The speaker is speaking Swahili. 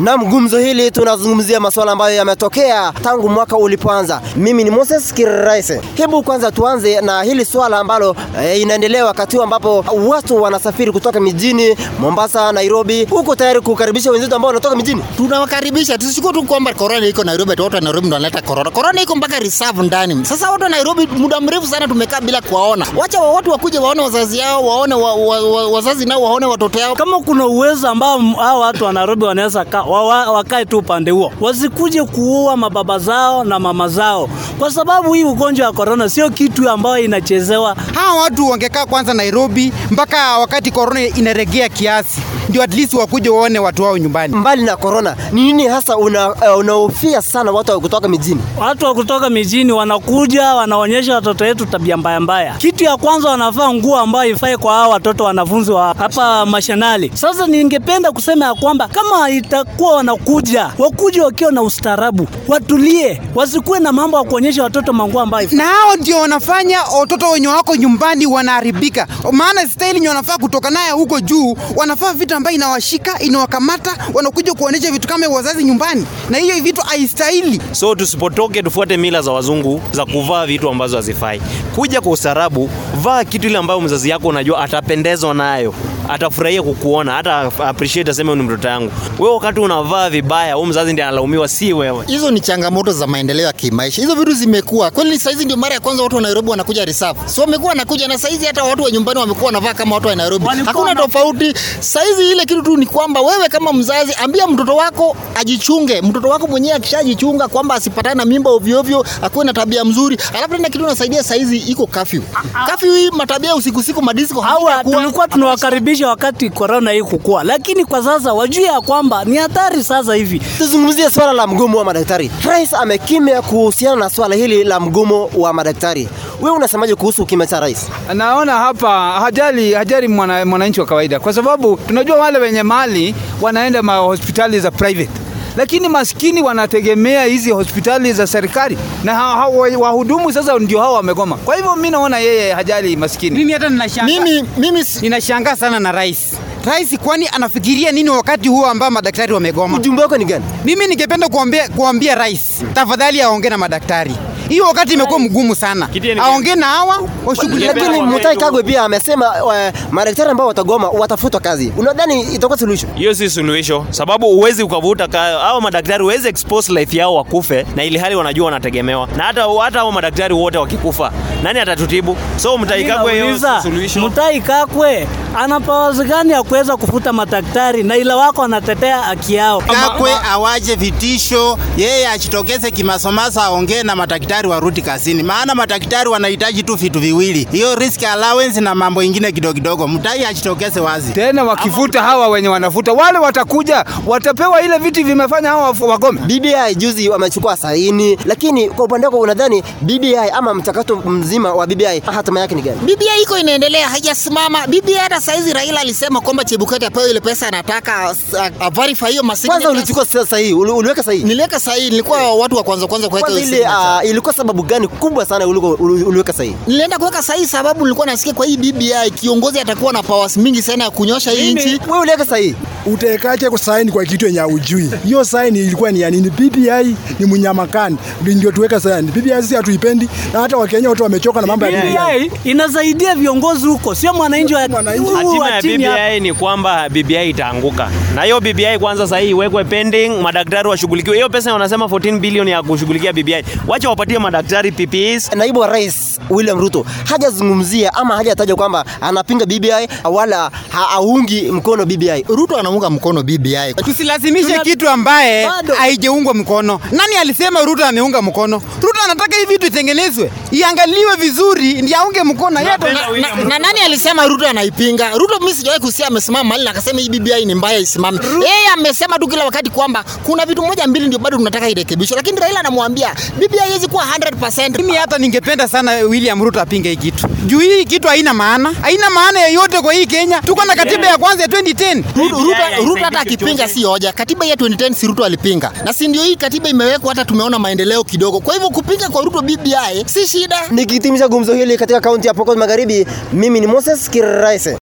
Na gumzo hili tunazungumzia masuala ambayo yametokea tangu mwaka ulipoanza. Mimi ni Moses Kiraise. Hebu kwanza tuanze na hili swala ambalo e, inaendelea wakati huu ambapo watu wanasafiri kutoka mijini Mombasa, Nairobi, huko tayari kukaribisha wenzetu ambao wanatoka mijini. Tunawakaribisha, tusichukue tu kwamba korona iko Nairobi, watu wa Nairobi ndio wanaleta korona. Korona iko mpaka reserve ndani. Sasa watu wa Nairobi muda mrefu sana tumekaa bila kuwaona. Wacha wa watu wakuje waone wazazi yao, waone wa, wa, wa, wazazi nao waone watoto yao. Kama kuna uwezo ambao hao watu wa Nairobi wanaweza ka, wa, wa, wakae tu upande huo, wasikuje kuua mababa zao na mama zao, kwa sababu hii ugonjwa wa korona sio kitu ambayo inachezewa. Hawa watu wangekaa kwanza Nairobi mpaka wakati korona inaregea kiasi, ndio at least wakuje waone watu wao nyumbani. Mbali na korona, ni nini hasa unahofia una sana watu wa kutoka mijini? Watu wa kutoka mijini wanakuja wanaonyesha watoto wetu tabia mbaya mbaya. Kitu ya kwanza wanavaa nguo ambayo ifai kwa hao watoto wanafunzi wa hapa mashanali. Sasa ningependa kusema ya kwamba kama itakuwa wanakuja, wakuja wakiwa na ustaarabu, watulie, wasikuwe na mambo ya kuonyesha watoto manguo ambayo Na hao ndio wanafanya watoto wenye wako nyumbani wanaharibika, maana staili yenye wanafaa kutoka naye huko juu, wanafaa vitu ambayo inawashika inawakamata, wanakuja kuonyesha vitu kama wazazi nyumbani, na hiyo vitu haistahili. So tusipotoke tufuate mila za wazungu za kuvaa vitu ambazo hazifai. Kuja kwa ustaarabu, vaa kitu ile ambayo mzazi yako unajua atapendezwa nayo atafurahia kukuona, hata appreciate aseme ni mtoto yangu. Wewe wakati unavaa vibaya, huyo mzazi ndiye analaumiwa, si wewe. Hizo ni changamoto za maendeleo ya kimaisha. Hizo vitu zimekuwa kweli. Hizi ndio mara ya kwanza watu wa Nairobi wanakuja reserve, so wamekuwa wanakuja, na saizi, hata watu wa nyumbani wamekuwa wanavaa kama watu wa Nairobi. Hakuna tofauti. saizi. ile kitu tu ni kwamba wewe kama mzazi, ambia mtoto wako ajichunge. Mtoto wako mwenyewe akishajichunga kwamba asipatane na mimba ovyo ovyo, akuwe na tabia mzuri, alafu tena kitu nasaidia saizi, iko kafyu kafyu hii matabia usiku siku madisco hawa tulikuwa tunawakaribisha wakati korona hii kukua, lakini kwa sasa wajue ya kwamba ni hatari sasa hivi. Tuzungumzie swala la mgomo wa madaktari. Rais amekimya kuhusiana na swala hili la mgomo wa madaktari. Wewe unasemaje kuhusu kimya cha rais? Naona hapa hajali hajali mwananchi mwana wa kawaida, kwa sababu tunajua wale wenye mali wanaenda mahospitali za private lakini maskini wanategemea hizi hospitali za serikali na ha, ha, wahudumu sasa ndio hao wamegoma. Kwa hivyo mi naona yeye hajali maskini. Mimi hata ninashangaa, mimi, mimi ninashangaa sana na rais rais kwani anafikiria nini wakati huo ambao madaktari wamegoma? Ujumbe wako ni gani? Mimi ningependa kuambia, kuambia rais tafadhali aongee na madaktari hiyo wakati imekuwa mgumu sana, aongee na hawa washughulike. Lakini Mutahi Kagwe pia amesema uh, madaktari ambao watagoma watafutwa kazi. Unadhani itakuwa suluhisho? Hiyo si suluhisho, sababu uwezi ukavuta hao madaktari, uwezi expose life yao wakufe, na ili hali wanajua wanategemewa, na hata hata hao madaktari wote wakikufa, nani atatutibu? So Mutahi Kagwe, hiyo si suluhisho. Mutahi Kagwe ana powers gani ya kuweza kufuta madaktari na ila wako anatetea haki yao? Kagwe awaje vitisho, yeye ajitokeze kimasomaso, aongee na madaktari warudi kazini, maana madaktari wanahitaji tu vitu viwili, hiyo risk allowance na mambo ingine kidogo kidogo. Mtai ajitokeze wazi tena. wakivuta hawa wenye wanavuta wale watakuja watapewa ile viti vimefanya hawa wagome. BBI juzi wamechukua saini, lakini kwa upande wako unadhani BBI ama mchakato mzima wa BBI hatima yake ni gani? BBI iko inaendelea, haijasimama. BBI hata saizi Raila alisema kwamba Chebukati apewe ile pesa anataka verify hiyo masignatures. Kwanza ulichukua sahihi, uliweka sahihi? Niliweka sahihi, nilikuwa watu wa kwanza kwanza kuweka ile uh, ilikuwa sababu gani kubwa sana uliweka sahihi? Nilienda kuweka sahihi sababu nilikuwa nasikia kwa hii BBI kiongozi atakuwa na powers mingi sana ya kunyosha hii nchi. Wewe uliweka sahihi? Utawekaje kusaini kwa kitu yenye ujui? Hiyo saini ilikuwa ni ya nini? BBI ni mnyamakani, ndio tuweka saini. BBI sisi hatuipendi, na hata Wakenya wote wamechoka na mambo ya BBI. Inasaidia viongozi huko, sio mwananchi wa Hatima ya BBI ni kwamba BBI itaanguka, na hiyo BBI kwanza sasa hii iwekwe pending, madaktari washughulikiwe. Hiyo pesa wanasema 14 bilioni ya kushughulikia BBI, wacha wapatie madaktari PPEs. Naibu wa Rais William Ruto hajazungumzia ama hajataja kwamba anapinga BBI wala haungi mkono BBI. Ruto anaunga mkono BBI. Tusilazimishe Tuna... kitu ambaye haijeungwa mkono. Nani alisema Ruto ameunga mkono? Ruto anataka hii vitu itengenezwe, iangaliwe vizuri ndio aunge mkono. Na, na, na, na nani alisema Ruto anaipinga? Ruto mimi sijawahi kusikia amesimama mahali na akasema hii BBI ni mbaya isimame. Yeye amesema tu kila wakati kwamba kuna vitu moja mbili ndio bado tunataka irekebishwe, lakini Raila anamwambia BBI haiwezi kuwa 100%. Mimi hata ningependa sana William Ruto apinge hii kitu. Juu hii kitu haina maana. Haina maana yoyote kwa hii Kenya. Tuko na katiba ya kwanza ya 2010. Ruto Ruto hata akipinga si hoja. Katiba ya 2010 si Ruto alipinga. Na si ndio hii katiba imewekwa hata tumeona maendeleo kidogo. Kwa hivyo kupinga kwa Ruto BBI si shida. Nikitimisha gumzo hili katika kaunti ya Pokot Magharibi, mimi ni Moses Kiraise.